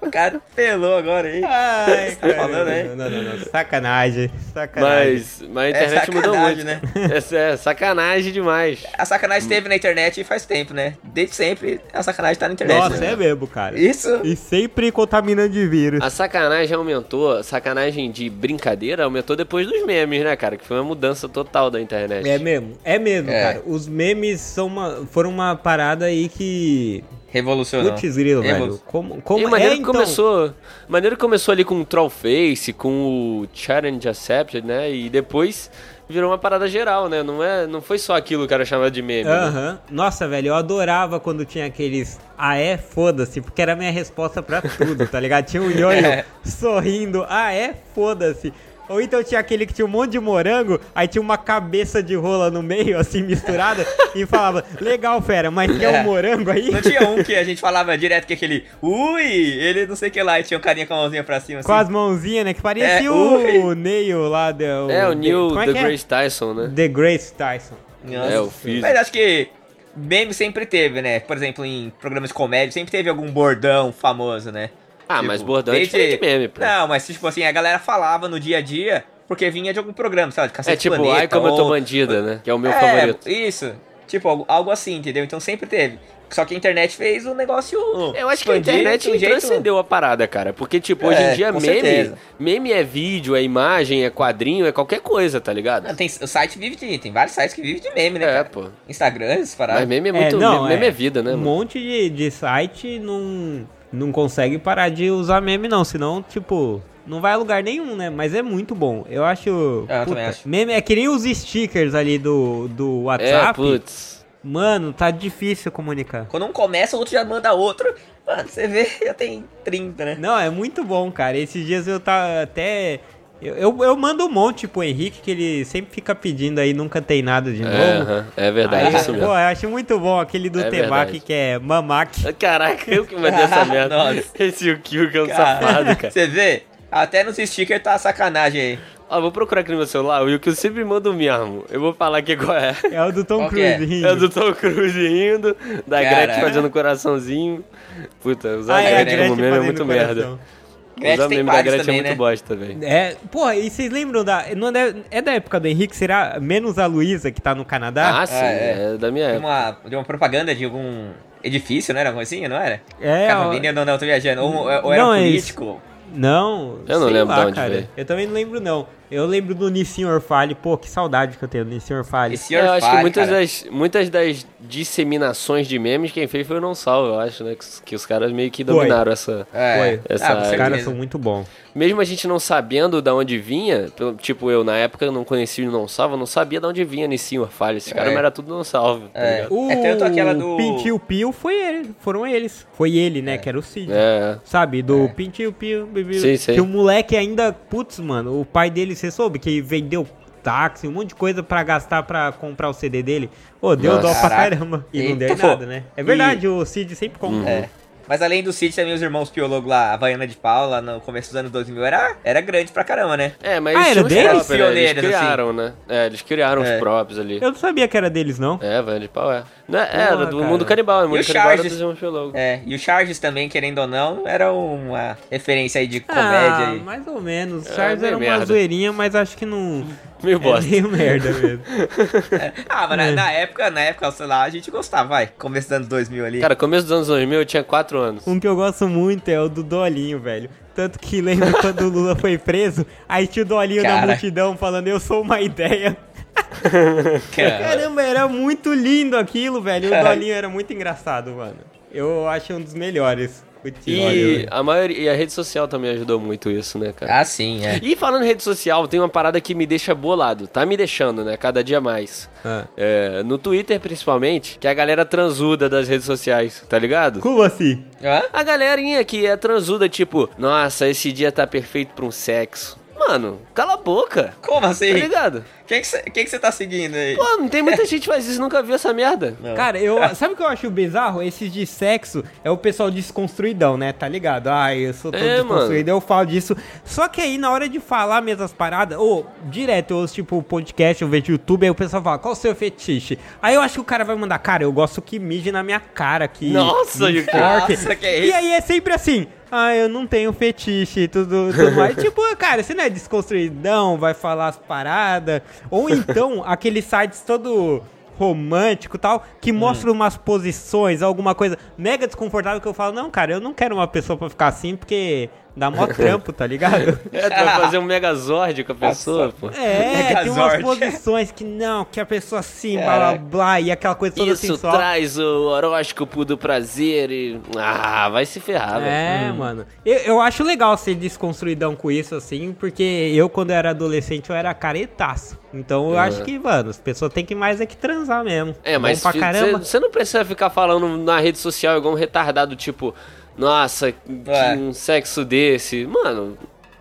O cara pelou agora aí. Ai, tá falando aí? Não, não, não, não. Sacanagem. Sacanagem. Mas, mas a internet mudou sacanagem, muito. né? É, é sacanagem demais. A sacanagem esteve na internet faz tempo, né? Desde sempre a sacanagem tá na internet. Nossa, né? é mesmo, cara. Isso? E sempre contaminando de vírus. A sacanagem aumentou, a sacanagem de brincadeira aumentou depois dos memes, né, cara? Que foi uma mudança total da internet. É mesmo, é mesmo, É. cara. Os memes são uma, foram uma parada aí que. Revolucionou. Putz, grilo, velho. Como, E como maneiro é, que então, começou. Maneiro que começou ali com o Trollface, com o Challenge Accepted, né? E depois virou uma parada geral, né? Não, é, não foi só aquilo que era chamado de meme. né? Aham. Nossa, velho, eu adorava quando tinha aqueles. Ah, é? Foda-se, porque era a minha resposta pra tudo, tá ligado? Tinha o Nhonho É. sorrindo. Ah, é? Foda-se. Ou então tinha aquele que tinha um monte de morango, aí tinha uma cabeça de rola no meio, assim, misturada, e falava, legal, fera, mas quer É. um morango aí? Não tinha um que a gente falava direto que aquele Ui, ele não sei o que lá, e tinha um carinha com a mãozinha pra cima assim. Com as mãozinhas, né? Que parecia É, o ui. Neil lá do. É, o Neil é The é? Grace Tyson, né? The Grace Tyson. Nossa. É, o físico. Mas acho que meme sempre teve, né? Por exemplo, em programas de comédia, sempre teve algum bordão famoso, né? Ah, Tipo, mas bordão é desde- diferente de meme, pô. Não, mas tipo assim, a galera falava no dia a dia porque vinha de algum programa, sabe? De É Cacete tipo, Planeta, ai como eu tô ou- bandida, né? Que é o meu é, favorito. Isso. Tipo, algo, assim, entendeu? Então sempre teve. Só que a internet fez o negócio. Eu acho que a internet de um jeito- transcendeu a parada, cara. Porque, tipo, hoje É, em dia, com meme. certeza. Meme é vídeo, é imagem, é quadrinho, é qualquer coisa, tá ligado? Não, tem, o site vive de. Tem vários sites que vivem de meme, né? É, cara? pô. Instagram, essas paradas. Mas meme é muito. não, meme é vida, né, Um mano? monte de, de site não, não consegue parar de usar meme, não. Senão, tipo, não vai a lugar nenhum, né? Mas é muito bom. Eu acho. É, eu também acho. Meme é que nem os stickers ali do, do É, WhatsApp. putz. Mano, tá difícil comunicar. Quando um começa, o outro já manda outro. Mano, você vê, já tem 30, né? Não, é muito bom, cara. Esses dias eu tá até. Eu, eu, eu mando um monte pro Henrique, que ele sempre fica pedindo aí, nunca tem nada de É, novo. aham, é verdade, Aí, isso mesmo. pô, eu acho muito bom aquele do É Temaki, verdade. que é Mamaki. Caraca, eu que mandei essa merda. Nossa. Esse Yukio que é um Cara, safado, cara. Você vê? Até nos stickers tá sacanagem aí. Ó, vou procurar aqui no meu celular, o Yukio sempre manda o mesmo. Eu vou falar aqui qual é. É o do Tom Qual que Cruise é? rindo. É o do Tom Cruise rindo, da Caraca. Gretchen fazendo coraçãozinho. Puta, usar Ah, a é, a Gretchen como meme é muito coração. merda. Gretchen tem da Gretchen também, é muito né? bosta, velho. É, porra, e vocês lembram da. Não é, é da época do Henrique? Será menos a Luísa que tá no Canadá? Ah, sim, é. é da minha De época. uma, de uma propaganda de algum edifício, não era alguma coisinha, não era? é, Ficava ó, vindo, não, não, tô viajando. Ou, ou era Não, um é político. Não, Eu não sei lembro lá, de onde cara. veio. Eu também não lembro, não. Eu lembro do Nissin Orfale. Pô, que saudade que eu tenho do Nissin Orfale. Esse É, eu acho que Orfale, muitas cara. das, muitas das disseminações de memes, quem fez foi o Não Salvo, eu acho, né? Que, os- que os caras meio que dominaram essa. É. Foi. Essa Ah. Os caras são muito bons. Mesmo a gente não sabendo da onde vinha, tipo eu na época não conhecia o Não Salvo, eu não sabia de onde vinha Nissin Orfalho. Esse cara É. era tudo Não Salvo, tá É. ligado? O É tanto aquela do- Pintil Pio foi ele. Foram eles. Foi ele, né? Que era o Cid. É. Sabe? Do É. Pintil Pio. Bibi, Sim, sim. Que o moleque ainda. Putz, mano. O pai dele, você soube? Que vendeu táxi, um monte de coisa pra gastar pra comprar o CD dele. Ô, deu Nossa. dó pra Caraca. caramba. E, E, não deu pô, nada, né? É verdade, o Cid sempre compra. É. Mas além do Cid, também os irmãos Piologo lá, a Havaiana de Pau, lá no começo dos anos 2000, era, era grande pra caramba, né? É, mas Ah, eles era deles? próprios, né? Eles assim. criaram, né? É, eles criaram É. os próprios ali. Eu não sabia que era deles, não. É, Van de Pau é. Não é, era do cara. mundo canibal, o E mundo o canibal era Charges? dos irmãos Piologo. É, e o Charges também, querendo ou não, era uma referência aí de Ah, comédia aí. mais ou menos. É, Charles meio era uma merda. zoeirinha, mas acho que não, Meio É bosta. meio merda mesmo. Ah, mas É. na, na época, na época, sei lá, a gente gostava, vai. Começo dos anos 2000 ali. Cara, começo dos anos 2000 eu tinha 4 anos. Um que eu gosto muito é o do Dolinho, velho. Tanto que lembra quando o Lula foi preso, aí tinha o Dolinho na Cara. multidão falando, eu sou uma ideia. Cara, Caramba, era muito lindo aquilo, velho. O Dolinho era muito engraçado, mano. Eu acho um dos melhores. E a maioria, e a rede social também ajudou muito isso, né, cara? Ah, sim, é. E falando em rede social, tem uma parada que me deixa bolado. Tá me deixando, né? Cada dia mais. Ah. É, no Twitter, principalmente, que é a galera transuda das redes sociais, tá ligado? Como assim? Hã? A galerinha que é transuda, tipo, nossa, esse dia tá perfeito pra um sexo. Mano, cala a boca. Como Tá assim? ligado? Quem que você quem que você tá seguindo aí? Pô, não tem muita gente que faz isso, nunca viu essa merda. Não. Cara, eu, sabe o que eu acho bizarro? Esses de sexo é o pessoal desconstruidão, né? Tá ligado? Ai, eu sou todo É, desconstruído, eu falo disso. Só que aí, na hora de falar mesmo as paradas, ou direto, eu ouço tipo podcast, eu vejo YouTube, aí o pessoal fala, qual o seu fetiche? Aí eu acho que o cara vai mandar, cara, eu gosto que mije na minha cara, que. Nossa, me Yuki. enforque." Nossa, que é E isso? aí é sempre assim. Ah, eu não tenho fetiche e tudo, tudo mais. tipo, cara, você não é desconstruidão, vai falar as paradas. Ou então, aqueles sites todo romântico e tal, que mostram umas posições, alguma coisa mega desconfortável que eu falo, não, cara, eu não quero uma pessoa pra ficar assim, porque dá mó trampo, tá ligado? É, tu vai fazer um megazord com a pessoa, pô. É, tem umas Megazord. posições que não, que a pessoa assim, blá blá blá, e aquela coisa toda Isso sensual. traz o horóscopo do prazer e. Ah, vai se ferrar, velho. É, mano. Eu, eu acho legal ser desconstruidão com isso, assim, porque eu, quando era adolescente, eu era caretaço. Então eu acho que, mano, as pessoas têm que mais é que transar mesmo. É, mas você não precisa ficar falando na rede social igual um retardado, tipo, nossa, que É. um sexo desse. Mano,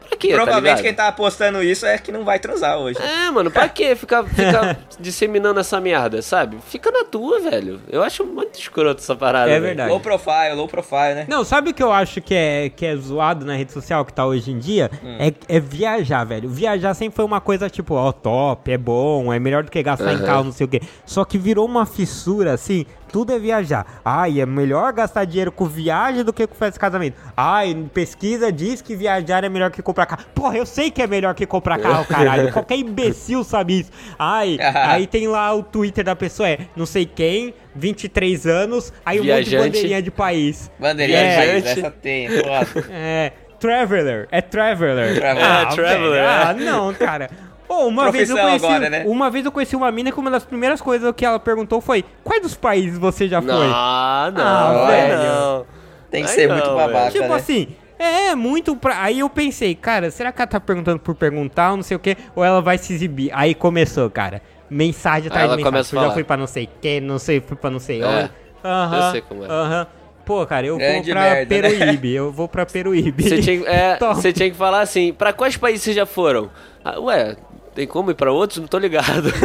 pra quê? tá Provavelmente ligado? quem tá postando isso é que não vai transar hoje. É, mano, pra quê ficar, ficar disseminando essa merda, sabe? Fica na tua, velho. Eu acho muito escroto essa parada. É velho. verdade. Low profile, low profile, né? Não, sabe o que eu acho que é, que é zoado na rede social que tá hoje em dia? Hum. É, é viajar, velho. Viajar sempre foi uma coisa tipo, ó, top, é bom, é melhor do que gastar em Aham. carro, não sei o quê. Só que virou uma fissura, assim, tudo é viajar. Ai, é melhor gastar dinheiro com viagem do que com festa de casamento. Ai, pesquisa diz que viajar é melhor que comprar carro. Porra, eu sei que é melhor que comprar carro, caralho. Qualquer imbecil sabe isso. Ai, aí tem lá o Twitter da pessoa, é não sei quem, 23 anos, aí um monte de Viajante. bandeirinha de país. Bandeirinha É, de país, essa tem, é foda. É, Traveler, é Traveler. Traveler. É, Traveler, velho, é. Ah, não, cara. Ô, uma vez eu conheci, agora, né? uma vez eu conheci uma mina que uma das primeiras coisas que ela perguntou foi: "Quais dos países você já foi?" Não, não, Ah, velho. não. Tem que Ai, ser não, muito babaca, Tipo né? assim, é muito pra. Aí eu pensei, cara, será que ela tá perguntando por perguntar, ou não sei o quê, ou ela vai se exibir? Aí começou, cara. Mensagem atrás ela de começa mensagem. já fui pra não sei que, não sei, fui pra não sei É, onde. Aham. eu sei como é. Aham. Pô, cara, eu Grande vou pra merda, né? Peruíbe. Eu vou pra Peruíbe. Você tinha, é, tinha que falar assim, pra quais países vocês já foram? Ah, ué, tem como ir pra outros? Não tô ligado.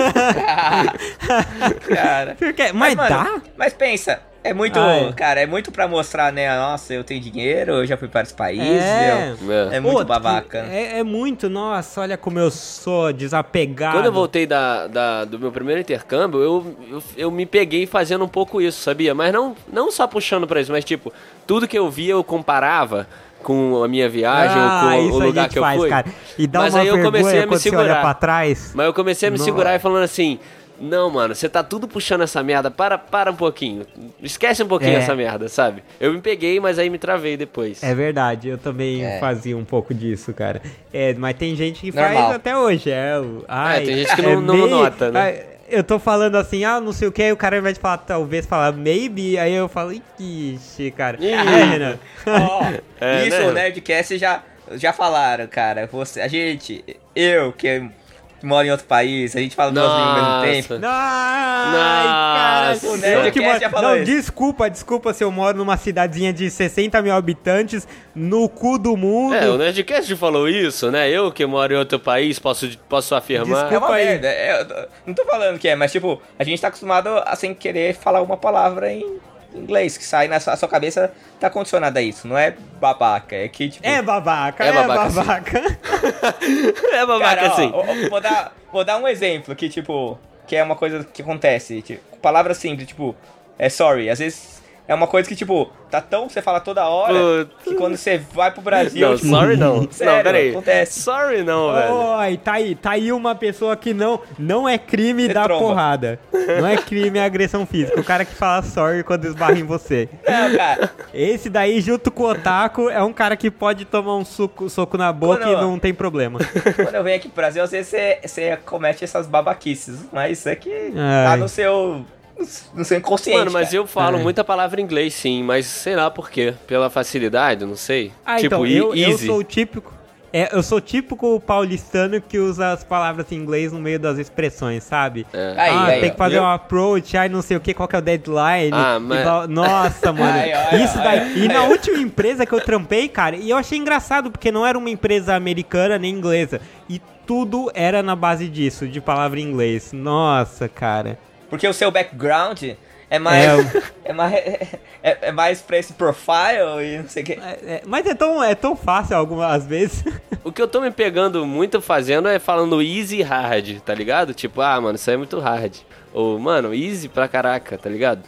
Cara. Porque- Mas, mano, dá? Mas pensa, é muito, Ah, é. cara, é muito pra mostrar, né? Nossa, eu tenho dinheiro, eu já fui para os países, É. eu- É. é, muito Pô, babaca. É, é muito, nossa, olha como eu sou desapegado. Quando eu voltei da, da- do meu primeiro intercâmbio, eu, eu, eu me peguei fazendo um pouco isso, sabia? Mas não, não só puxando pra isso, mas tipo, tudo que eu via eu comparava com a minha viagem ah, ou com isso o a lugar gente que eu faz, fui. cara. E dá Mas uma aí eu comecei a me segurar. pra trás. Mas eu comecei a me Não. segurar e falando assim. Não, mano, você tá tudo puxando essa merda. Para, para um pouquinho. Esquece um pouquinho É. essa merda, sabe? Eu me peguei, mas aí me travei depois. É verdade, eu também É. fazia um pouco disso, cara. É, mas tem gente que Normal. faz até hoje. É, o- ai, tem gente que não- não nota, né? ai, eu tô falando assim, ah, não sei o que, aí o cara ao invés de falar, talvez, falar maybe, aí eu falo, ixi, cara. Ih. É, Renan. Ó, É, isso né? o Nerdcast já, já falaram, cara. Você, a gente, eu que moro em outro país, a gente fala duas línguas ao mesmo Nossa. tempo. Ai, cara. Nossa. O Nerdcast que moro- já falou Não, isso. desculpa, desculpa se eu moro numa cidadezinha de 60 mil habitantes, no cu do mundo. É, o Nerdcast falou isso, né? Eu que moro em outro país posso, posso afirmar. É Desculpa uma aí. merda. é, eu não tô falando que é, mas tipo, a gente tá acostumado a sem querer falar uma palavra em inglês, que sai na sua, sua cabeça, tá condicionada a isso. Não é babaca, é que tipo. É babaca, É é babaca, babaca. sim. é babaca Cara, assim. ó, ó, vou, dar, vou dar um exemplo que, tipo, que é uma coisa que acontece. Tipo, palavra simples, tipo, é sorry. Às vezes É uma coisa que, tipo, tá tão. Você fala toda hora Putz. que quando você vai pro Brasil. Não, tipo, sorry não. Sério, não, peraí. acontece. Sorry não, velho. Oi, tá aí, tá aí uma pessoa que não, não é crime Você dar tromba. porrada. Não é crime a agressão física. O cara que fala sorry quando esbarra em você. Não, cara. Esse daí, junto com o Otaku, é um cara que pode tomar um soco, soco na boca Quando- e não tem problema. Quando eu venho aqui pro Brasil, às vezes você, você comete essas babaquices. Mas isso aqui tá no seu. No seu inconsciente. Mano, mas cara. eu falo É. muita palavra em inglês, sim, mas sei lá por quê. Pela facilidade, não sei. Ah, tipo, então, e- eu, eu sou o típico. É, eu sou o típico paulistano que usa as palavras em inglês no meio das expressões, sabe? É. Aí, ah, aí, tem que fazer viu? um approach, aí não sei o que, qual que é o deadline. Ah, mas- Nossa, mano. Isso daí. E na última empresa que eu trampei, cara, e eu achei engraçado, porque não era uma empresa americana nem inglesa. E tudo era na base disso, de palavra em inglês. Nossa, cara. Porque o seu background é mais. É, mais. É, é mais pra esse profile e não sei o que. É- é- mas é tão, é tão fácil algumas vezes. O que eu tô me pegando muito fazendo é falando easy e hard, tá ligado? Tipo, ah, mano, isso aí é muito hard. Ou, mano, easy pra caraca, tá ligado?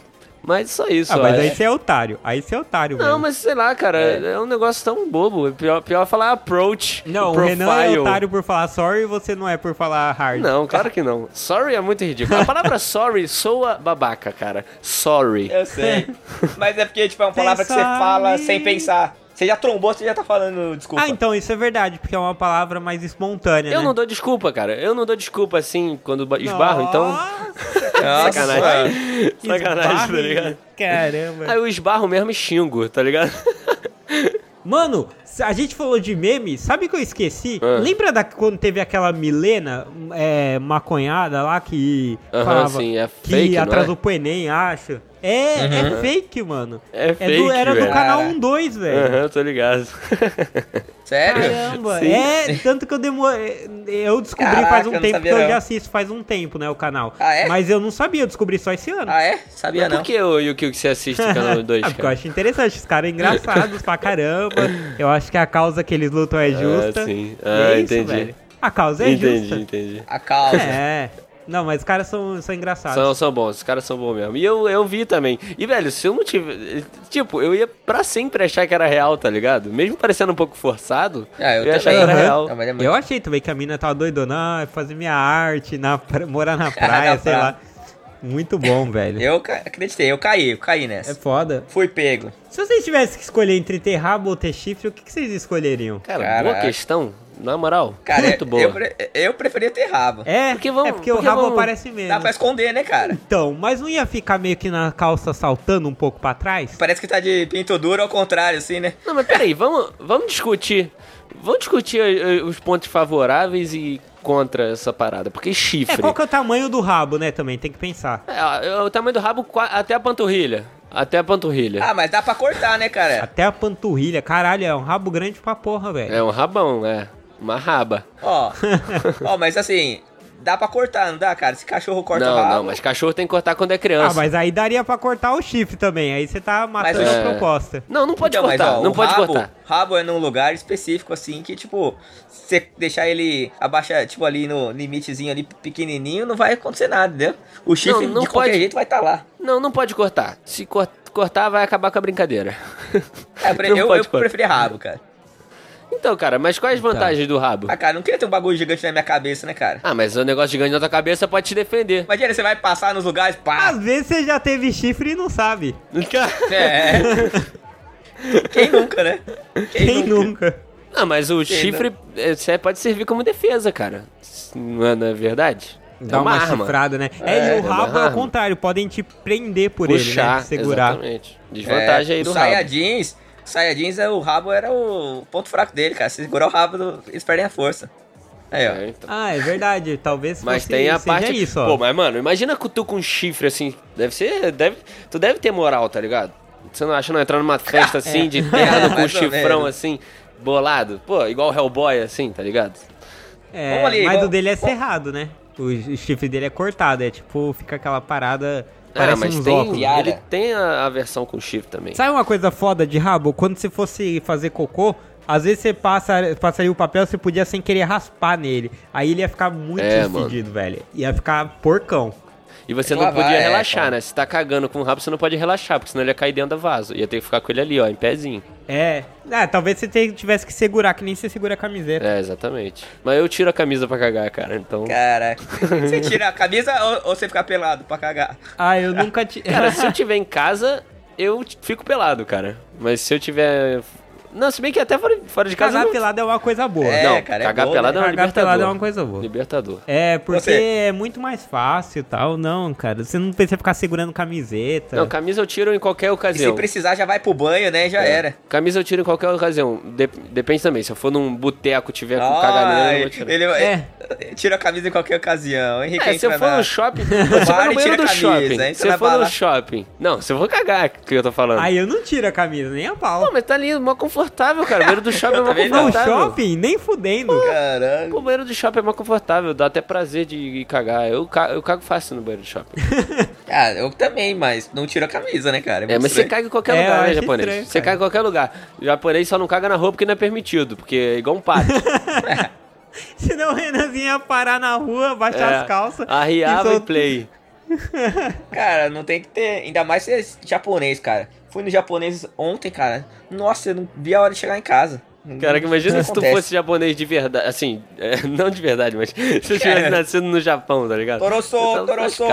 Mas só isso, ah, mas acho. aí você é otário. Aí você é otário, Não, mesmo. mas sei lá, cara, é, um negócio tão bobo. Pior, pior é falar approach, Não, o. Renan é otário por falar sorry e você não é por falar hard. Não, claro que não. Sorry é muito ridículo. A palavra sorry soa babaca, cara. Sorry. Eu sei. Mas é porque, tipo, é uma palavra que você fala em- sem pensar. Você já trombou, você já tá falando desculpa. Ah, então isso é verdade, porque é uma palavra mais espontânea, Eu né? não dou desculpa, cara. Eu não dou desculpa assim quando ba- esbarro, então. Nossa, Sacanagem. Sacanagem, Esbarre. tá ligado? Caramba. Aí eu esbarro mesmo e xingo, tá ligado? Mano, a gente falou de meme, sabe o que eu esqueci? Ah. Lembra da, quando teve aquela Milena é, maconhada lá que Aham, falava sim, é que fake, é? atrasou pro Enem, acho. É, é fake, mano. É do- fake, era do canal Cara. 1-2, velho. Aham, tô ligado. Sério? Caramba, Sim. é, tanto que eu demorei. Eu descobri Caraca, faz um tempo, sabia porque eu já assisto faz um tempo, né, o canal. Ah, é? Mas eu não sabia, eu descobri só esse ano. Ah, é? Sabia Mas não. por que o Yuki que você assiste o canal 2, Ah, porque eu cara? acho interessante, os caras engraçados pra caramba. Eu acho que a causa que eles lutam é justa. sim. E Ah, é isso, entendi. velho. A causa é entendi, justa. entendi. A causa. É. Não, mas os caras são, são engraçados. São, são bons, os caras são bons mesmo. E eu, eu vi também. E, velho, se eu não tivesse. Tipo, eu ia pra sempre achar que era real, tá ligado? Mesmo parecendo um pouco forçado, Ah, eu ia achar que era Aham. real. Não, é muito- Eu achei também que a mina tava doidona, ah, fazer minha arte, na, morar na praia, Na sei praia. lá. Muito bom, velho. Eu acreditei, eu caí, eu caí É nessa. foda. Fui pego. Se vocês tivessem que escolher entre ter rabo ou ter chifre, o que, que vocês escolheriam? Cara, boa Caraca. questão. Na moral, Cara, muito eu, boa. eu, pre- eu preferia ter rabo. É, Porque vamos- é porque, o porque rabo vamos- aparece menos. Dá pra esconder, né, cara? Então, mas não ia ficar meio que na calça saltando um pouco pra trás? Parece que tá de pinto duro ao contrário, assim, né? Não, mas peraí, vamos, vamos discutir. Vamos discutir eh, os pontos favoráveis e contra essa parada. Porque chifre. É, qual que é o tamanho do rabo, né, também, tem que pensar. É, é o tamanho do rabo até a panturrilha. Até a panturrilha. Ah, mas dá pra cortar, né, cara? Até a panturrilha, caralho, é um rabo grande pra porra, velho. É um rabão, é. Uma raba. Ó, ó, mas assim, dá pra cortar, não dá, cara? Se cachorro corta o não, rabo... não, mas cachorro tem que cortar quando é Ah, criança. mas aí daria pra cortar o chifre também, aí você tá matando Mas, a é. proposta. Não, não pode Então, mas, cortar, ó, não pode rabo, cortar. Rabo é num lugar específico, assim, que, tipo, você deixar ele abaixar, tipo, ali no limitezinho ali pequenininho, não vai acontecer nada, entendeu? O chifre, Não, não de qualquer pode. jeito, vai estar tá lá. Não, não pode cortar. Se cor- cortar, vai acabar com a brincadeira. É, eu, eu, eu preferi rabo, cara. Então, cara, mas quais as vantagens do rabo? Ah, cara, não queria ter um bagulho gigante na minha cabeça, né, cara? Ah, mas o negócio gigante na tua cabeça pode te defender. Imagina, você vai passar nos lugares, pá. Às vezes você já teve chifre e não sabe. É. Quem nunca, né? Quem nunca? Ah, mas o Quem chifre é, cê pode servir como defesa, cara. Não é, não é verdade? Dá é uma, uma, arma. chifrada, né? É, É, e o é rabo é o arma. contrário, podem te prender por ele, Puxar, né? Segurar. exatamente. Desvantagem aí É, do o rabo. Saiyajins, Saiyajins, é, o rabo era o ponto fraco dele, cara. Se segurar o rabo, eles perdem a força. Aí, ó. É, então. Ah, é verdade. Talvez Mas fosse- tem a seja parte. isso, ó. Pô, mas mano, imagina que tu com um chifre assim. Deve ser. Deve, tu deve ter moral, tá ligado? Você não acha não entrar numa festa assim, de terno com um chifrão assim, bolado? Pô, igual o Hellboy assim, tá ligado? É, ali, mas vamos- o dele é cerrado, né? O chifre dele é cortado, é tipo, fica aquela parada. Ah, Parece mas uns tem, óculos. Ele tem a, a versão com chifre também. Sabe uma coisa foda de rabo? Quando você fosse fazer cocô, às vezes você passa, passaria o papel, você podia sem querer raspar nele. Aí ele ia ficar muito É, fedido, velho. Ia ficar porcão. E você não Lavar, podia é, relaxar, pô. né? Se tá cagando com o rabo, você não pode relaxar, porque senão ele ia cair dentro do vaso. Ia ter que ficar com ele ali, ó, em pezinho. É. Ah, talvez você tivesse que segurar, que nem você segura a camiseta. É, exatamente. Mas eu tiro a camisa pra cagar, cara, então... Cara, você tira a camisa ou, ou você fica pelado pra cagar? Ah, eu nunca te. Cara, se eu tiver em casa, eu fico pelado, cara. Mas se eu tiver... Não, se bem que até fora, fora de casa... Cagar não- pelado é uma coisa boa. É, não, cara, é cagar bom, pelado é né? uma Cagar é uma coisa boa. Libertador. É, porque Você- é muito mais fácil e tal. Não, cara. Você não precisa ficar segurando camiseta. Não, camisa eu tiro em qualquer E se ocasião. precisar, já vai pro banho, né? Já era. Camisa eu tiro em qualquer ocasião. Dep- depende também. Se eu for num boteco tiver com caganeira, eu vou tirar. ele É. tira a camisa em qualquer ocasião. Henrique, É, se eu for no shopping, se eu for bar no e banheiro tira do a camisa, shopping, se você eu vai for no shopping. Não, se eu vou cagar, que eu tô falando. Aí eu não tiro a camisa, nem a pau. Pô, mas tá ali, mó confortável, cara. O banheiro do shopping é mó Também no confortável. shopping, nem fudendo. Caralho. Pô, o banheiro do shopping é mó confortável, dá até prazer de cagar. Eu, eu cago fácil no banheiro do shopping. Ah, eu também, mas não tiro a camisa, né, cara? É, muito mas você caga em qualquer É, lugar, né, japonês? estranho, você caga em qualquer lugar. O japonês só não caga na roupa porque não é permitido, porque é igual um pato. Senão o Renanzinho ia parar na rua, baixar É, as calças. Arriava e sol- play. Cara, não tem que ter. Ainda mais ser japonês, cara. Fui no japonês ontem, cara. Nossa, eu não vi a hora de chegar em casa. Cara, que imagina se tu fosse japonês de verdade, assim, é, não de verdade, mas se tu tivesse Cara. nascido no Japão, tá ligado? Torosso, tava Torosso.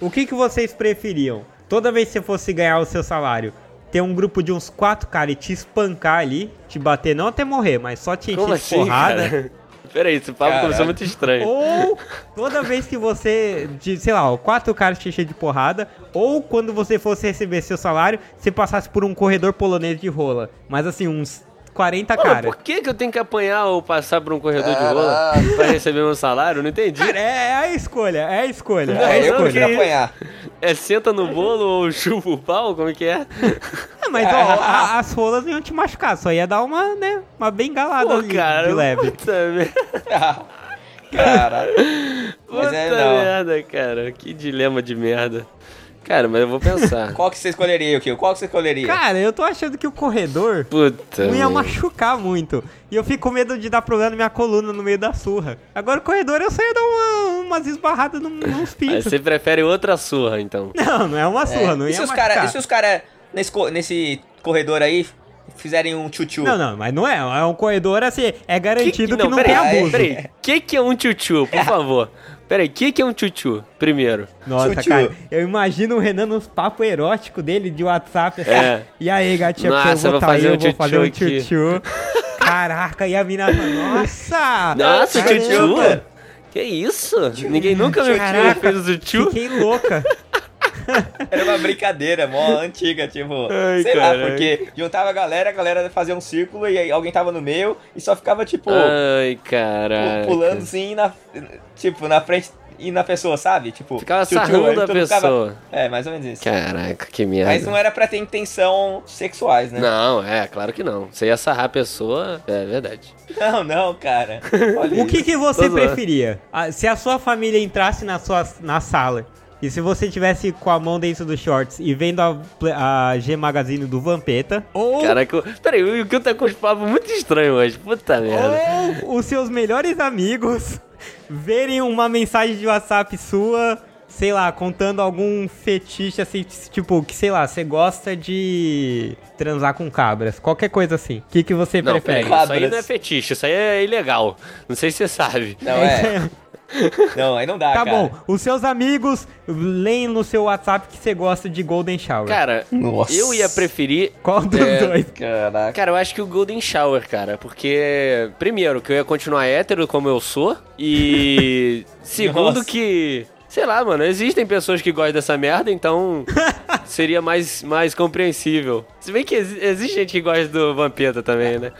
O que, que vocês preferiam? Toda vez que você fosse ganhar o seu salário, ter um grupo de uns quatro caras e te espancar ali, te bater, não até morrer, mas só te encher Como de assim, porrada. cara? Peraí, esse papo Caralho. começou muito estranho. Ou toda vez que você, de, sei lá, ó, quatro caras te encher de porrada, ou quando você fosse receber seu salário, você passasse por um corredor polonês de rola. Mas assim, uns 40 Pô, caras. por que, que eu tenho que apanhar ou passar por um corredor de rola pra receber meu salário? Não entendi. Cara, é, é a escolha, é a escolha. Não, é a eu não, que queria escolha. que- apanhar. É senta no bolo ou chupa o pau? Como é que é? Ah, mas ó, a- as rolas iam te machucar, só ia dar uma, né, uma bengalada Pô, ali, cara, de leve. puta merda. Cara. Mas Puta é, não. merda, cara. Que dilema de merda. Cara, mas eu vou pensar. Qual que você escolheria, Kio? Qual que você escolheria? Cara, eu tô achando que o corredor Puta. não ia merda. machucar muito. E eu fico com medo de dar problema na minha coluna no meio da surra. Agora o corredor eu só ia dar uma, umas esbarradas num, nos Aí pintos. você prefere outra surra, então. Não, não é uma surra, não e ia se os machucar. caras os cara nesse, co- nesse corredor aí fizerem um tchutchu? Não, não, mas não é. É um corredor assim, é garantido que, não, peraí, tem abuso. Peraí, o que, que é um tchutchu, por favor? Peraí, o que, que é um tchutchu, primeiro? Nossa, Tchutchu. cara, eu imagino o Renan nos papos eróticos dele de WhatsApp. Assim, É. E aí, gatinha, Nossa, eu vou tá aí, fazer eu um vou fazer um tchutchu tchutchu. Caraca, e a mina fala, nossa! Nossa, caramba, tchutchu? Que isso? Ninguém nunca me Caraca, fez o tchutchu? Fiquei louca. Era uma brincadeira mó antiga, tipo, Ai, sei caraca. lá, porque juntava a galera, a galera fazia um círculo e aí alguém tava no meio e só ficava, tipo, Ai, caraca. pulando assim, na, tipo, na frente e na pessoa, sabe? Tipo, Ficava sarrando a mundo ficava- pessoa. É, mais ou menos isso. Caraca, que merda. Mas não era pra ter intenção sexuais, né? Não, é, claro que não. Você ia sarrar a pessoa, é verdade. Não, não, cara. O que, que você Tô preferia? Ah, Se a sua família entrasse na, sua, na sala e se você tivesse com a mão dentro dos shorts e vendo a, a G Magazine do Vampeta, ou, Caraca, eu- peraí, o que tá com os papos muito estranhos hoje. Puta merda. ou os seus melhores amigos verem uma mensagem de WhatsApp sua, sei lá, contando algum fetiche assim, tipo, que sei lá, você gosta de transar com cabras, qualquer coisa assim. O que, que você Não, prefere? peraí, isso aí Cabras. não é fetiche, isso aí é ilegal. Não sei se você sabe. Não, é. Não, aí não dá, Tá cara. bom, os seus amigos leem no seu WhatsApp que você gosta de Golden Shower. Cara, Nossa. eu ia preferir. Qual dos é, dois? Caraca. Cara, eu acho que o Golden Shower, cara, porque primeiro que eu ia continuar hétero como eu sou e segundo Nossa. que sei lá, mano, existem pessoas que gostam dessa merda, então seria mais mais compreensível. Se bem que exi- existe gente que gosta do Vampeta também, né?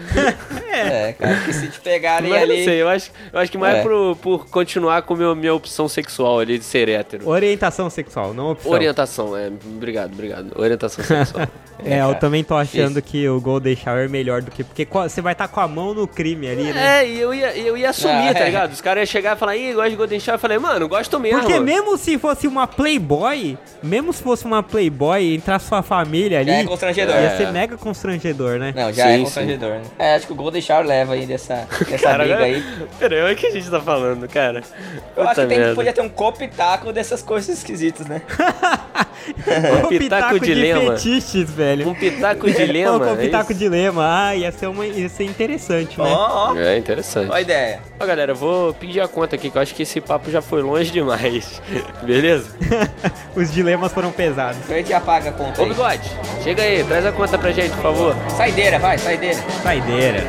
É, cara, que se te pegarem Mas ali. não sei, eu acho, eu acho que mais É. por, por continuar com meu, minha opção sexual ali de ser hétero. Orientação sexual, não opção. Orientação, é, obrigado, obrigado. Orientação sexual. É, eu cara. também tô achando Isso. que o Golden Shower é melhor do que. Porque você vai estar com a mão no crime ali, né? É, e eu ia, eu ia assumir, Ah, tá é. ligado? Os caras iam chegar e falar, ih, gosto de Golden Shower. Eu falei, mano, gosto mesmo. Porque mesmo se fosse uma Playboy, mesmo se fosse uma Playboy boy, entrar sua família ali. Já é constrangedor. Ia É. ser mega constrangedor, né? Não, já Sim, é sim. constrangedor, né? É, acho que o Golden Shower leva aí dessa, dessa Cara, briga aí. Peraí, olha o que a gente tá falando, cara. Eu acho Puta que tem, merda. podia ter um copitáculo dessas coisas esquisitas, né? Um pitaco de lema. fetiches, velho. Um pitaco de lema. Um é pitaco isso? de lema. Ah, ia ser, uma, ia ser interessante, Ó, né? ó, É interessante. ó a ideia. Ó, galera, eu vou pedir a conta aqui, que eu acho que esse papo já foi longe demais. Beleza? Os dilemas foram pesados. A gente apaga a conta. Ô, aí. chega aí, traz a conta pra gente, por favor. Saideira, vai, saideira. Saideira.